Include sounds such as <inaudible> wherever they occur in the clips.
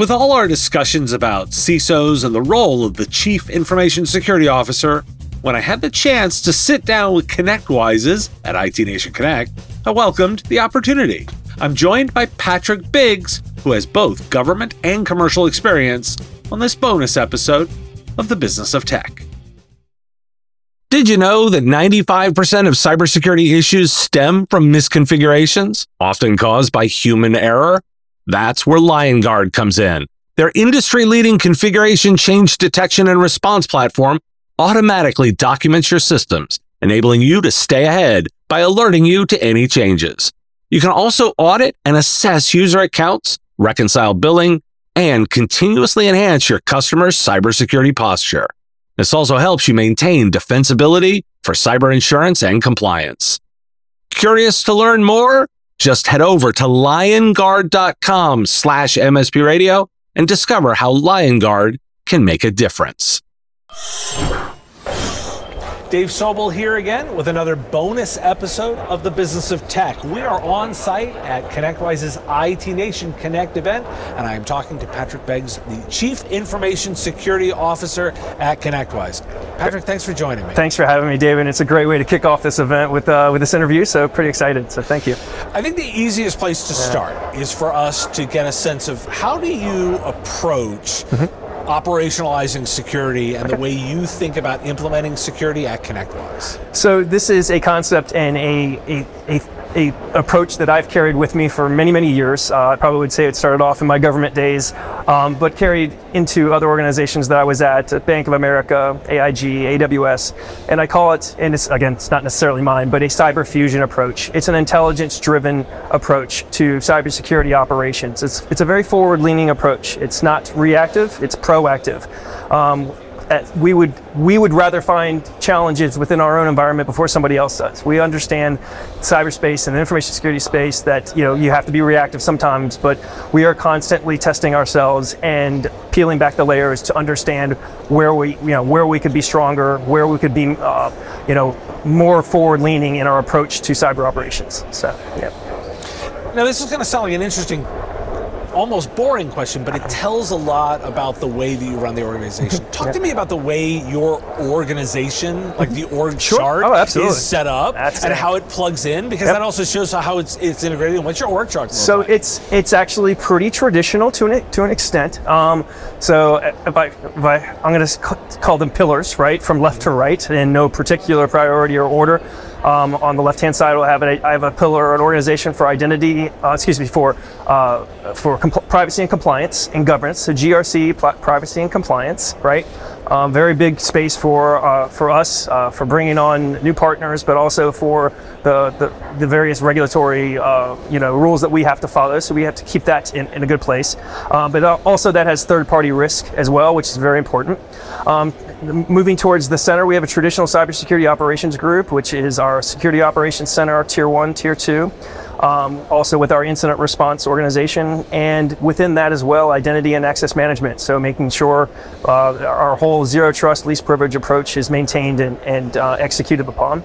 With all our discussions about CISOs and the role of the Chief Information Security Officer, when I had the chance to sit down with ConnectWise's at IT Nation Connect, I welcomed the opportunity. I'm joined by Patrick Beggs, who has both government and commercial experience, on this bonus episode of The Business of Tech. Did you know that 95% of cybersecurity issues stem from misconfigurations, often caused by human error? That's where Liongard comes in. Their industry leading configuration change detection and response platform automatically documents your systems, enabling you to stay ahead by alerting you to any changes. You can also audit and assess user accounts, reconcile billing, and continuously enhance your customer's cybersecurity posture. This also helps you maintain defensibility for cyber insurance and compliance. Curious to learn more? Just head over to liongard.com slash MSP radio and discover how Liongard can make a difference. Dave Sobel here again with another bonus episode of the Business of Tech. We are on site at ConnectWise's IT Nation Connect event, and I am talking to Patrick Beggs, the Chief Information Security Officer at ConnectWise. Patrick, thanks for joining me. Thanks for having me, David. It's a great way to kick off this event with uh, with this interview, so pretty excited. So thank you. I think the easiest place to start is for us to get a sense of how do you approach mm-hmm operationalizing security and okay. the way you think about implementing security at ConnectWise? So this is a concept and a, a, a a approach that I've carried with me for many, many years. Uh, I probably would say it started off in my government days, um, but carried into other organizations that I was at, Bank of America, AIG, AWS, and I call it, and it's again, it's not necessarily mine, but a cyber fusion approach. It's an intelligence-driven approach to cybersecurity operations. It's it's a very forward-leaning approach. It's not reactive; it's proactive. Um, we would we would rather find challenges within our own environment before somebody else does. We understand cyberspace and the information security space that you know you have to be reactive sometimes, but we are constantly testing ourselves and peeling back the layers to understand where we you know where we could be stronger, where we could be uh, you know more forward leaning in our approach to cyber operations. So yeah. Now this is going to sound like an interesting almost boring question, but it tells a lot about the way that you run the organization. Talk yeah. to me about the way your organization, like the org sure. chart, oh, is set up That's and it. how it plugs in, because yep. that also shows how it's it's integrated. And what's your org chart? So like? it's it's actually pretty traditional to an to an extent. Um, so if I, if I I'm going to call them pillars, right, from left to right, in no particular priority or order. Um, on the left-hand side, we'll have I have a pillar, an organization for identity, uh, excuse me, for uh, for compl- privacy and compliance and governance. So GRC, pl- privacy and compliance, right? Um, very big space for uh, for us uh, for bringing on new partners, but also for the the, the various regulatory uh, you know rules that we have to follow. So we have to keep that in, in a good place. Um, but also that has third-party risk as well, which is very important. Um, moving towards the center, we have a traditional cybersecurity operations group, which is our security operations center, tier one, tier two. Um, also with our incident response organization, and within that as well, identity and access management. So making sure uh, our whole zero trust, least privilege approach is maintained and, and uh, executed upon.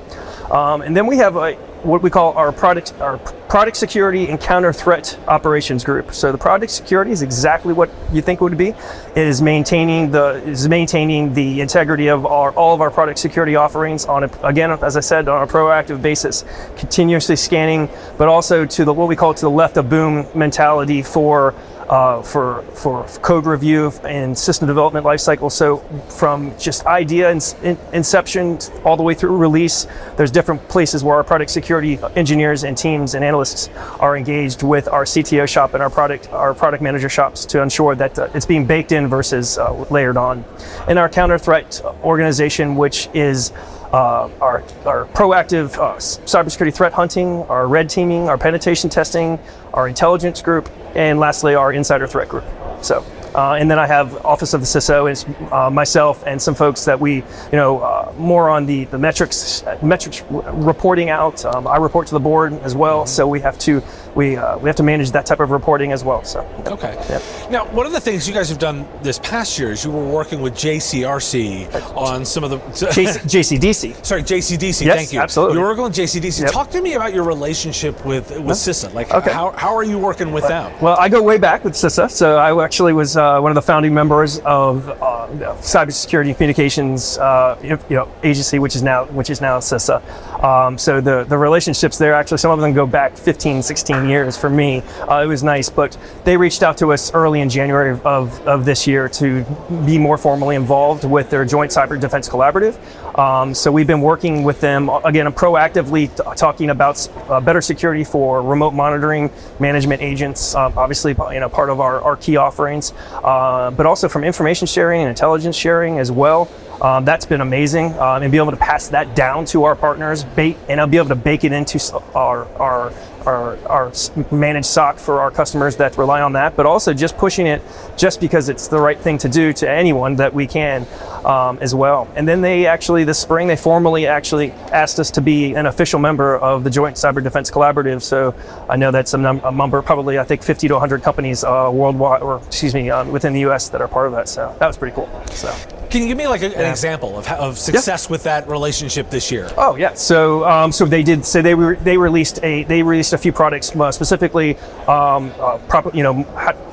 Um, and then we have a, what we call our product our product security and counter threat operations group. So the product security is exactly what you think it would be. It is maintaining the is maintaining the integrity of our, all of our product security offerings on a, again as I said on a proactive basis, continuously scanning, but also to the what we call to the left of boom mentality for uh, for for code review and system development lifecycle. So from just idea and in, inception all the way through release, there's different places where our product security engineers and teams and analysts are engaged with our CTO shop and our product our product manager shops to ensure that uh, it's being baked in versus uh, layered on. And our counter threat organization, which is uh, our, our proactive uh, cybersecurity threat hunting, our red teaming, our penetration testing, our intelligence group, and lastly, our insider threat group. So, uh, and then I have Office of the CISO, is uh, myself and some folks that we, you know, uh, more on the, the metrics metrics reporting out. Um, I report to the board as well, so we have to we uh, we have to manage that type of reporting as well. So Okay. Yep. Now, one of the things you guys have done this past year is you were working with JCRC on some of the. <laughs> JC, JCDC. Sorry, JCDC. Yes, thank you. absolutely. You were working with JCDC. Yep. Talk to me about your relationship with with CISA. Like, Okay. how, how are you working with them? Well, I go way back with CISA. So I actually was uh, one of the founding members of uh, the Cybersecurity Communications uh, you know, agency, which is now which is now CISA. Um, so the the relationships there actually some of them go back 15, 16 years for me. Uh, it was nice, but they reached out to us early in January of, of this year to be more formally involved with their Joint Cyber Defense Collaborative. Um, so we've been working with them again, proactively t- talking about uh, better security for remote monitoring management agents. Uh, obviously, you know, part of our, our key offerings, uh, but also from information sharing and intelligence sharing as well. Um, that's been amazing, um, and be able to pass that down to our partners, bait, and I'll be able to bake it into our our our, our managed SOC for our customers that rely on that, but also just pushing it just because it's the right thing to do to anyone that we can um, as well. And then they actually, this spring, they formally actually asked us to be an official member of the Joint Cyber Defense Collaborative. So I know that's a, num- a number, probably I think 50 to 100 companies uh, worldwide, or excuse me, um, within the U.S. that are part of that. So that was pretty cool. So. Can you give me like a, an example of, of success with that relationship this year? Oh yeah. So um, so they did. So they were they released a they released a few products uh, specifically, um, uh, proper you know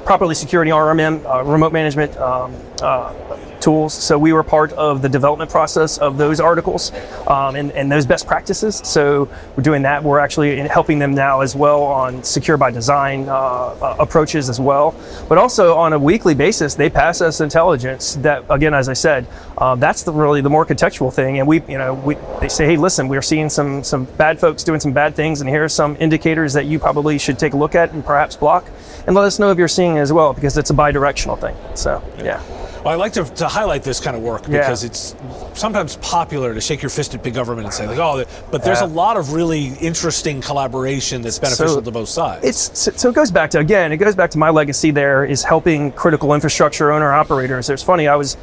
properly security RMM uh, remote management. Um, uh, tools. So we were part of the development process of those articles um, and, and those best practices. So we're doing that. We're actually helping them now as well on secure by design uh, uh, approaches as well. But also on a weekly basis they pass us intelligence that again as i said uh, that's the really the more contextual thing. And we you know we they say hey listen we're seeing some some bad folks doing some bad things and here are some indicators that you probably should take a look at and perhaps block and let us know if you're seeing it as well because it's a bi-directional thing. So yeah Well, I like to, to highlight this kind of work Yeah. because it's sometimes popular to shake your fist at big government and say like, oh, but there's Yeah. a lot of really interesting collaboration that's beneficial to both sides. It's so, so it goes back to again, it goes back to my legacy. There is helping critical infrastructure owner operators. It's funny, I was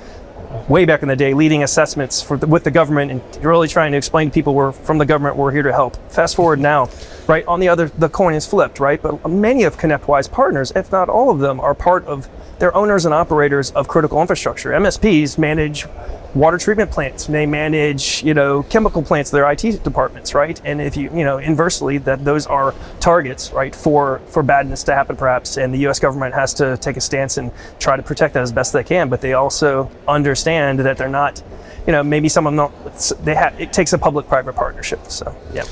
way back in the day leading assessments for the, with the government and really trying to explain to people we're from the government, we're here to help. Fast forward now, right on the other, the coin is flipped, right? But many of ConnectWise partners, if not all of them, are part of they're owners and operators of critical infrastructure. MSPs manage water treatment plants. They manage, you know, chemical plants. Their IT departments, right? And if you, you know, inversely, that those are targets, right, for for badness to happen, perhaps. And the U.S. government has to take a stance and try to protect that as best they can. But they also understand that they're not, you know, maybe some of them don't. They have. It takes a public-private partnership. So, yeah.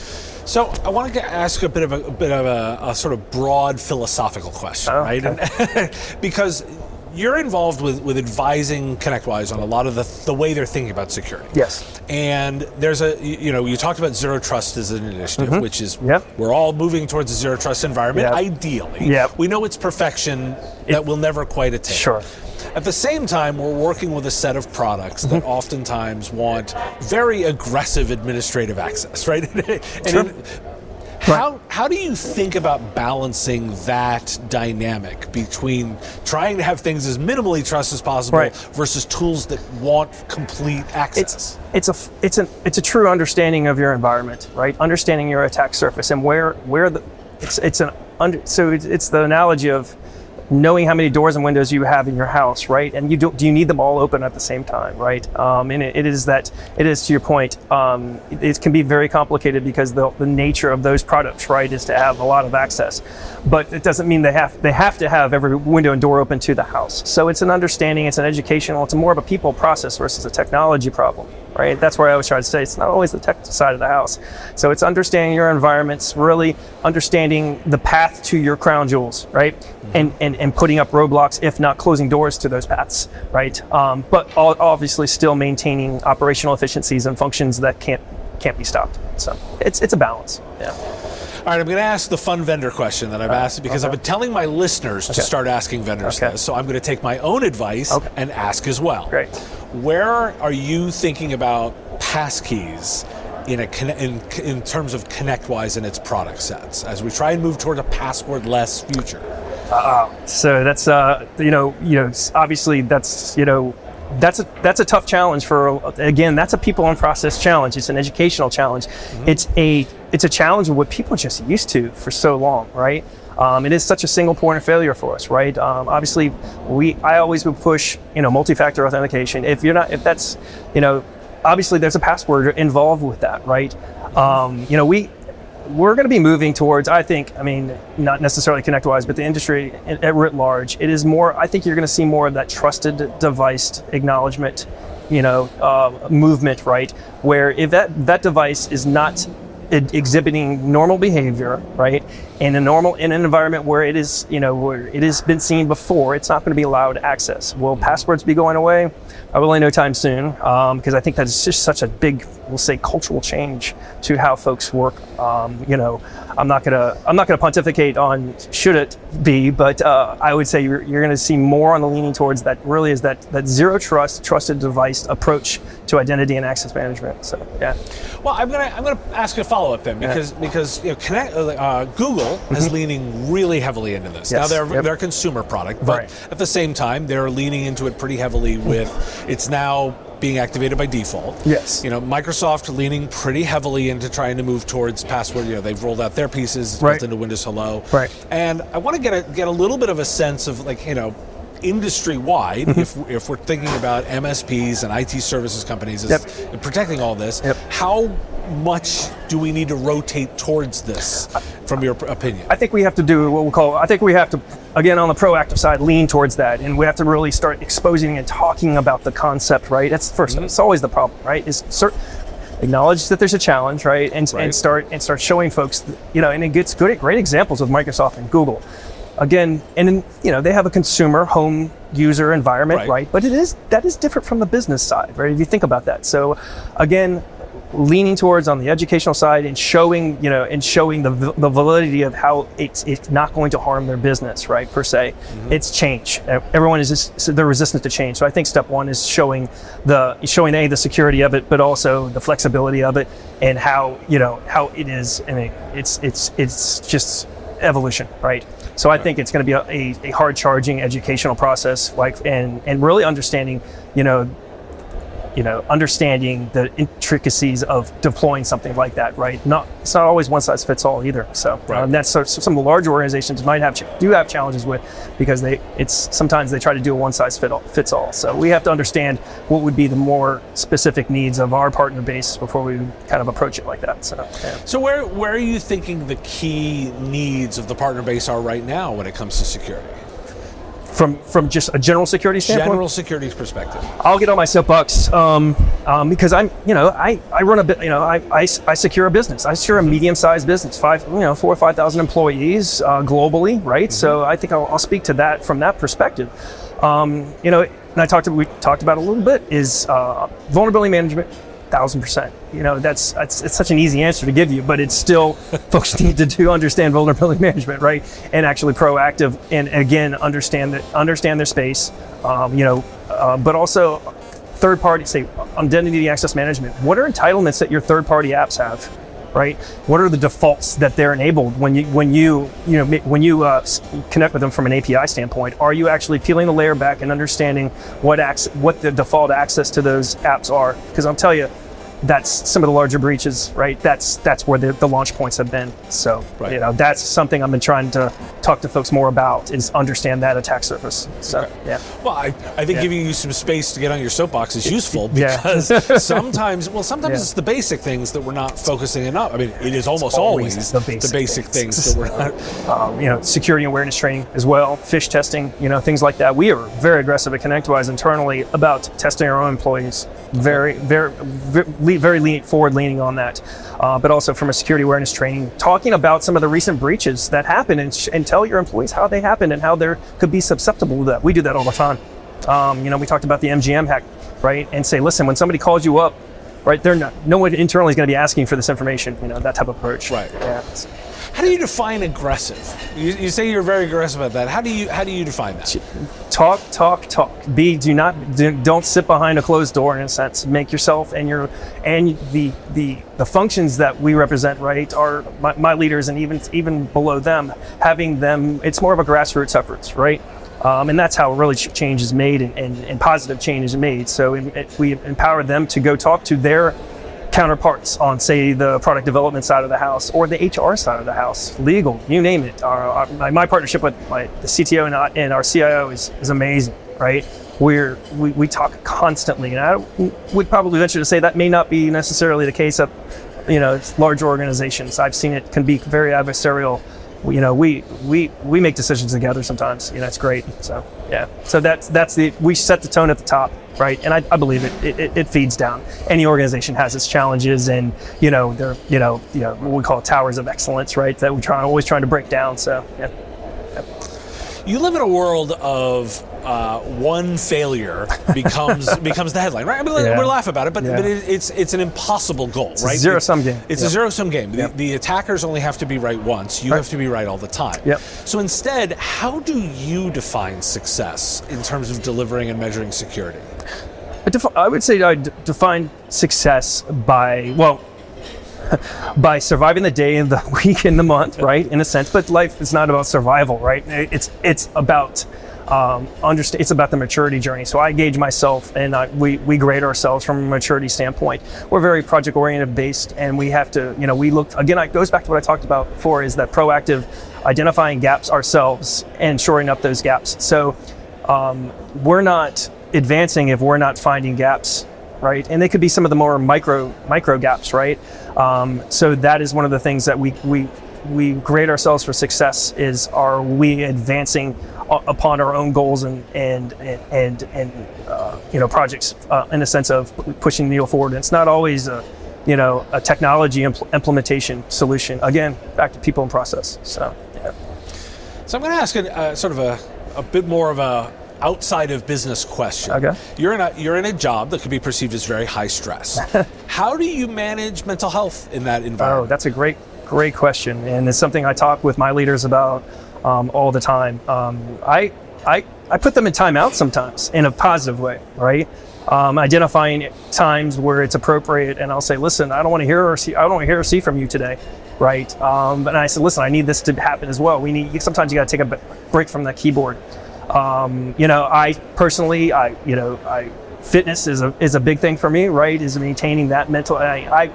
So I want to ask a bit of a, a bit of a, a sort of broad philosophical question, Oh, right? And, <laughs> because you're involved with, with advising ConnectWise on a lot of the, the way they're thinking about security. Yes. And there's a, you know, you talked about zero trust as an initiative, which is Mm-hmm. Yep. we're all moving towards a zero trust environment, Yep. ideally. Yep. We know it's perfection that we'll never quite attain. Sure. At the same time, we're working with a set of products that Mm-hmm. oftentimes want very aggressive administrative access, right? <laughs> and Sure. how, how do you think about balancing that dynamic between trying to have things as minimally trust as possible Right. versus tools that want complete access? it's it's a it's a it's a true understanding of your environment, right? Understanding your attack surface and where where the it's it's an under so it's, it's the analogy of knowing how many doors and windows you have in your house, right? And you do do you need them all open at the same time, right? Um, and it, it is that it is to your point. Um, it, it can be very complicated because the, the nature of those products, right, is to have a lot of access, but it doesn't mean they have they have to have every window and door open to the house. So it's an understanding, it's an educational, it's more of a people process versus a technology problem, right? That's where I always try to say it's not always the tech side of the house. So it's understanding your environments, really understanding the path to your crown jewels, right? And, and and putting up roadblocks, if not closing doors to those paths, right? Um, but all, obviously still maintaining operational efficiencies and functions that can't can't be stopped. So it's it's a balance. Yeah. All right, I'm going to ask the fun vendor question that I've asked because I've been telling my listeners to start asking vendors Okay. this. So I'm going to take my own advice Okay. and ask as well. Great. Where are you thinking about passkeys in a in, in terms of ConnectWise and its product sets as we try and move toward a password-less future? So that's uh, you know you know obviously that's you know that's a that's a tough challenge for again that's a people and process challenge it's an educational challenge Mm-hmm. it's a it's a challenge of what people are just used to for so long right um, it is such a single point of failure for us right? Um, obviously we i always would push you know multi-factor authentication. If you're not if that's you know obviously there's a password involved with that right? Um, you know we we're going to be moving towards i think i mean not necessarily connectwise but the industry at, writ large it is more i think you're going to see more of that trusted device acknowledgement you know uh, movement right? Where if that that device is not exhibiting normal behavior right? In a normal in an environment where it is you know where it has been seen before it's not going to be allowed access. Will passwords be going away? Probably no time soon because i think that's just such a big we'll say cultural change to how folks work um, you know i'm not gonna i'm not gonna pontificate on should it be but uh, i would say you're, you're gonna see more on the leaning towards that really is that that zero trust trusted device approach to identity and access management so yeah Well, I'm gonna I'm gonna ask you a follow up then because because you know Connect, uh, Google is leaning really heavily into this. now Mm-hmm. They're Yep. they're a consumer product, but Right. at the same time they're leaning into it pretty heavily with it's now being activated by default. Yes. You know, Microsoft leaning pretty heavily into trying to move towards password. You know, they've rolled out their pieces it's Right. built into Windows Hello. Right. And I want to get a get a little bit of a sense of like you know industry wide Mm-hmm. if, if we're thinking about MSPs and IT services companies as Yep. protecting all this Yep. how much do we need to rotate towards this from your opinion I think we have to do what we'll call. I think we have to, again, on the proactive side, lean towards that, and we have to really start exposing and talking about the concept. Right? That's the 1st mm-hmm. It's always the problem, right? Is cert- acknowledge that there's a challenge, right? And, Right. and start and start showing folks, you know, and it gets good, great examples with Microsoft and Google. Again, and then, you know, they have a consumer home user environment, Right. right? But it is that is different from the business side, right? If you think about that. So, again, leaning towards on the educational side and showing you know and showing the, the validity of how it's it's not going to harm their business right per se. Mm-hmm. It's change. Everyone is just they're resistant to change. So i think step one is showing the showing a the security of it but also the flexibility of it and how you know how it is i mean it's it's it's just evolution right? So i think it's going to be a, a, a hard charging educational process like and and really understanding you know you know, understanding the intricacies of deploying something like that, right? Not it's not always one size fits all either. So Right. um, that's some of the larger organizations might have do have challenges with because they it's sometimes they try to do a one size fit all, fits all. So we have to understand what would be the more specific needs of our partner base before we kind of approach it like that. So yeah. so where where are you thinking the key needs of the partner base are right now when it comes to security from from just a general security standpoint, general security perspective I'll get on my soapbox um, um, because I'm, you know, I, I run a bit, you know, I, I, I secure a business. I secure a medium-sized business, five, you know, four or five thousand employees uh, globally, right? So I think I'll, I'll speak to that from that perspective. Um, you know, and I talked, we talked about a little bit is uh, vulnerability management. Thousand percent. You know, that's it's, it's such an easy answer to give you, but it's still <laughs> folks need to do understand vulnerability <laughs> management, right? And actually proactive, and again understand that understand their space. Um, you know, uh, but also third party say identity access management. What are entitlements that your third party apps have? Right. What are the defaults that they're enabled when you when you you know when you uh, connect with them from an API standpoint? Are you actually peeling the layer back and understanding what ac- what the default access to those apps are? Because I'll tell you, that's some of the larger breaches. Right. That's that's where the, the launch points have been. So Right. you know that's something I've been trying to talk to folks more about is understand that attack surface. So yeah. Well, I, I think Yeah. giving you some space to get on your soapbox is useful Yeah. because <laughs> sometimes, well, sometimes Yeah. it's the basic things that we're not focusing enough. I mean, it is almost always always, the the basic basic, things. things. that we're not. <laughs> um, you know, security awareness training as well, phish testing, you know, things like that. We are very aggressive at ConnectWise internally about testing our own employees. Very, very, very, very lean, forward leaning on that. Uh, but also from a security awareness training, talking about some of the recent breaches that happened and, sh- and tell your employees how they happened and how they could be susceptible to that. We do that all the time. Um, you know, we talked about the MGM hack, right? And say, listen, when somebody calls you up, right, they're not, no one internally is going to be asking for this information. You know, that type of approach. Right. Yeah. How do you define aggressive? You, you say you're very aggressive about that. How do you how do you define that? talk talk talk be do not do, don't sit behind a closed door in a sense make yourself and your and the the the functions that we represent right are my, my leaders and even even below them having them it's more of a grassroots efforts right um, and that's how really change is made and, and, and positive change is made so it, we empower them to go talk to their counterparts on, say, the product development side of the house or the HR side of the house, legal, you name it. Our, our, my, my partnership with my, the CTO and, our- and our CIO is, is amazing, right? We're, we, we talk constantly, and I would probably venture to say that may not be necessarily the case at you know large organizations. I've seen it can be very adversarial. You know, we we we make decisions together sometimes. You know, it's great. So yeah, so that's that's the we set the tone at the top, right? And I, I believe it, it it- feeds down. Any organization has its challenges, and you know they're you know you know what we call towers of excellence, right? That we try always trying to break down. So yeah. You live in a world of uh, one failure becomes <laughs> becomes the headline, right? I mean, Yeah. we laugh about it, but, Yeah. but it, it's it's an impossible goal, a right? zero-sum game. It's a zero sum game. The, Yep. the attackers only have to be right once. You Right. have to be right all the time. Yep. So instead, how do you define success in terms of delivering and measuring security? I, defi- I would say I d- define success by well, <laughs> by surviving the day and the <laughs> week and the month, right? In a sense, but life is not about survival, right? It's it's about um, understand. It's about the maturity journey. So I gauge myself, and I, we we grade ourselves from a maturity standpoint. We're very project oriented based, and we have to, you know, we look again. It goes back to what I talked about before: is that proactive identifying gaps ourselves and shoring up those gaps. So um, we're not advancing if we're not finding gaps right and they could be some of the more micro micro gaps right um, so that is one of the things that we we we grade ourselves for success is are we advancing upon our own goals and and and and, uh, you know projects uh, in the sense of pushing the needle forward and it's not always a you know a technology impl- implementation solution again back to people and process so yeah. So I'm going to ask a, uh, sort of a, a bit more of a outside of business question. Okay. You're in a you're in a job that could be perceived as very high stress. <laughs> How do you manage mental health in that environment? Oh, that's a great, great question, and it's something I talk with my leaders about um, all the time. Um, I, I, I put them in timeout sometimes in a positive way, right? Um, identifying times where it's appropriate, and I'll say, "Listen, I don't want to hear or see. I don't want to hear or see from you today." Right, um, and I said, "Listen, I need this to happen as well. We need sometimes you got to take a break from the keyboard." Um, you know, I personally, I, you know, I fitness is a is a big thing for me. Right, is maintaining that mental. I, I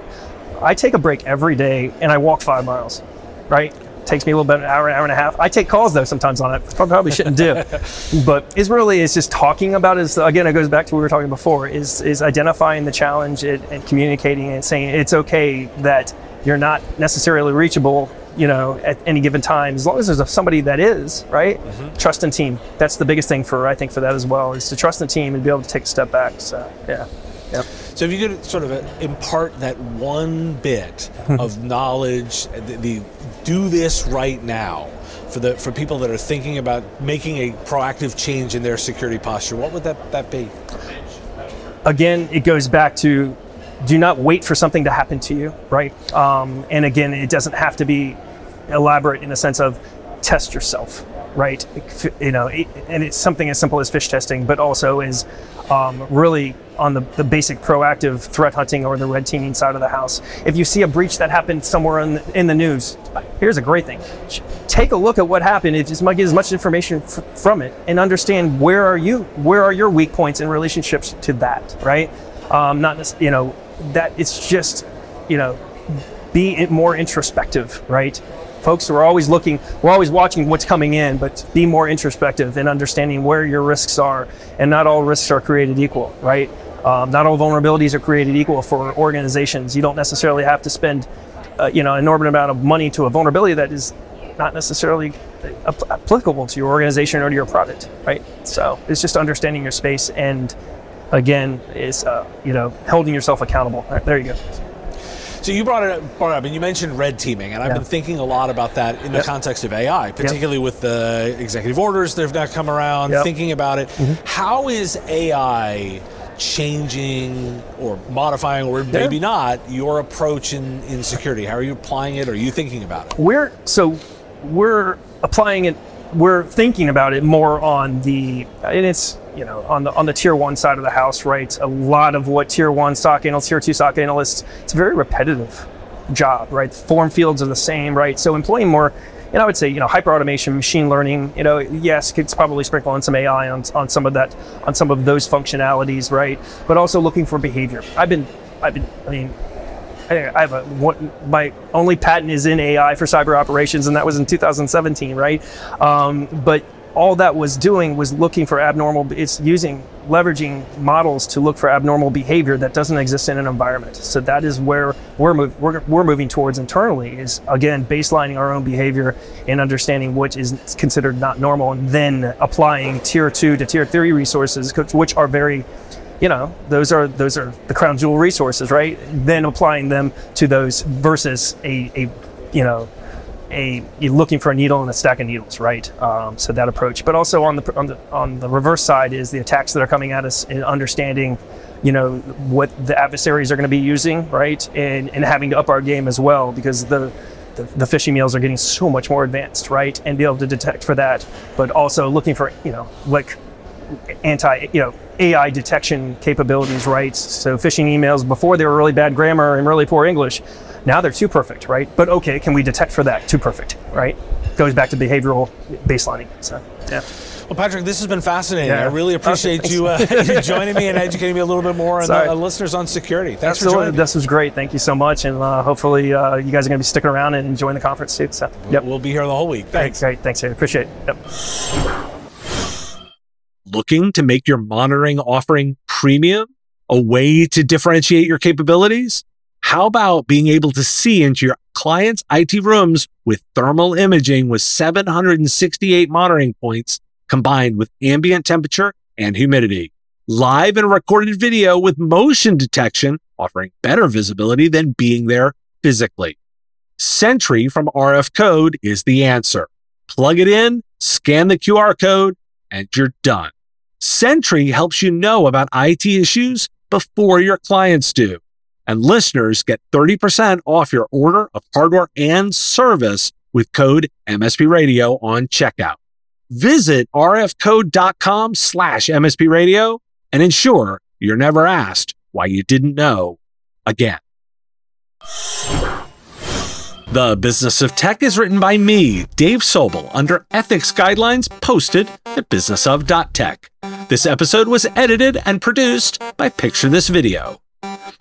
I take a break every day and I walk five miles, right? Takes me a little bit, an hour, hour and a half. I take calls though sometimes on it. Probably shouldn't do, <laughs> but it's really it's just talking about is again it goes back to what we were talking before is is identifying the challenge and, and communicating and saying it's okay that you're not necessarily reachable, you know, at any given time as long as there's a, somebody that is right. Mm-hmm. Trust in team. That's the biggest thing for I think for that as well is to trust in team and be able to take a step back. So yeah, yep. So if you could sort of uh, impart that one bit <laughs> of knowledge, uh, the, the do this right now for the for people that are thinking about making a proactive change in their security posture, what would that, that be? again, it goes back to do not wait for something to happen to you, right? Um, and again, it doesn't have to be elaborate in the sense of test yourself, right? You know, it, and it's something as simple as phish testing, but also is um, really on the, the basic proactive threat hunting or the red teaming side of the house. If you see a breach that happened somewhere in the, in the news, here's a great thing. Take a look at what happened. If you might get as much information f- from it and understand where are you, where are your weak points in relationships to that, right? Um, not, you know, that it's just, you know, be more introspective, right? Folks, we're always looking, we're always watching what's coming in, but be more introspective in understanding where your risks are. And not all risks are created equal, right? Um, not all vulnerabilities are created equal for organizations. You don't necessarily have to spend, uh, you know, an enormous amount of money to a vulnerability that is not necessarily ap- applicable to your organization or to your product, right? So it's just understanding your space and, again, is uh, you know holding yourself accountable. Right, there you go. So you brought it up, brought up, and you mentioned red teaming, and I've Yeah. been thinking a lot about that in the Yep. context of AI, particularly with the executive orders that have now come around. Yep. Thinking about it, mm-hmm. how is AI changing or modifying, or maybe not, your approach in, in security? How are you applying it? Or are you thinking about it? We're so we're applying it. We're thinking about it more on the, and it's you know on the on the tier one side of the house, right? A lot of what tier one SOC analysts, tier two SOC analysts, it's a very repetitive job, right? Form fields are the same, right? So employing more and I would say, you know, hyper automation, machine learning, you know, yes, it's probably sprinkle in some AI on, on some of that, on some of those functionalities, right? But also looking for behavior. I've been, I've been, I mean, I have a one, my only patent is in AI for cyber operations, and that was in 2017, right? Um, but all that was doing was looking for abnormal it's using leveraging models to look for abnormal behavior that doesn't exist in an environment. So that is where we're, move, we're, we're moving towards internally is again baselining our own behavior and understanding what is considered not normal and then applying tier two to tier three resources which are very you know those are those are the crown jewel resources right? Then applying them to those versus a, a you know a you're looking for a needle in a stack of needles, right? Um, so that approach, but also on the on the on the reverse side is the attacks that are coming at us and understanding, you know, what the adversaries are going to be using, right, and and having to up our game as well because the the, the phishing mails are getting so much more advanced, right, and be able to detect for that, but also looking for you know like anti you know AI detection capabilities, right? So phishing emails before they were really bad grammar and really poor English now they're too perfect, right? But okay, can we detect for that? Too perfect, right? Goes back to behavioral baselining. So, yeah. Well, Patrick, this has been fascinating. Yeah. I really appreciate okay, you, uh, <laughs> joining me and educating me a little bit more on the uh, listeners on security. Thanks Absolutely. for joining. This was great. Thank you so much, and uh, hopefully uh, you guys are going to be sticking around and enjoying the conference too. So, yep. we'll be here the whole week. Thanks. Great. Thanks. I appreciate it. Yep. Looking to make your monitoring offering premium, a way to differentiate your capabilities? How about being able to see into your client's IT rooms with thermal imaging with 768 monitoring points combined with ambient temperature and humidity? Live and recorded video with motion detection offering better visibility than being there physically. Sentry from RF Code is the answer. Plug it in, scan the QR code, and you're done. Sentry helps you know about IT issues before your clients do and listeners get 30% off your order of hardware and service with code MSP Radio on checkout. Visit rfcode.com slash MSP Radio and ensure you're never asked why you didn't know again. The Business of Tech is written by me, Dave Sobel, under ethics guidelines posted at businessof.tech. This episode was edited and produced by Picture This Video.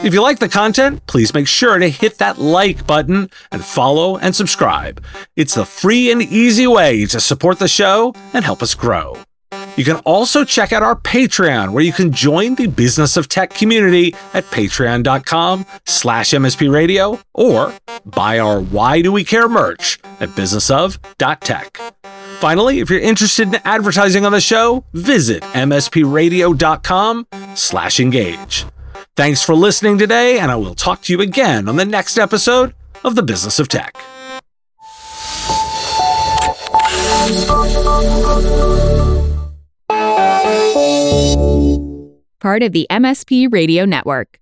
If you like the content, please make sure to hit that like button and follow and subscribe. It's the free and easy way to support the show and help us grow. You can also check out our Patreon, where you can join the Business of Tech community at patreon.com slash mspradio or buy our Why Do We Care merch at businessof.tech. Finally, if you're interested in advertising on the show, visit mspradio.com slash engage. Thanks for listening today, and I will talk to you again on the next episode of The Business of Tech. Part of the MSP Radio Network.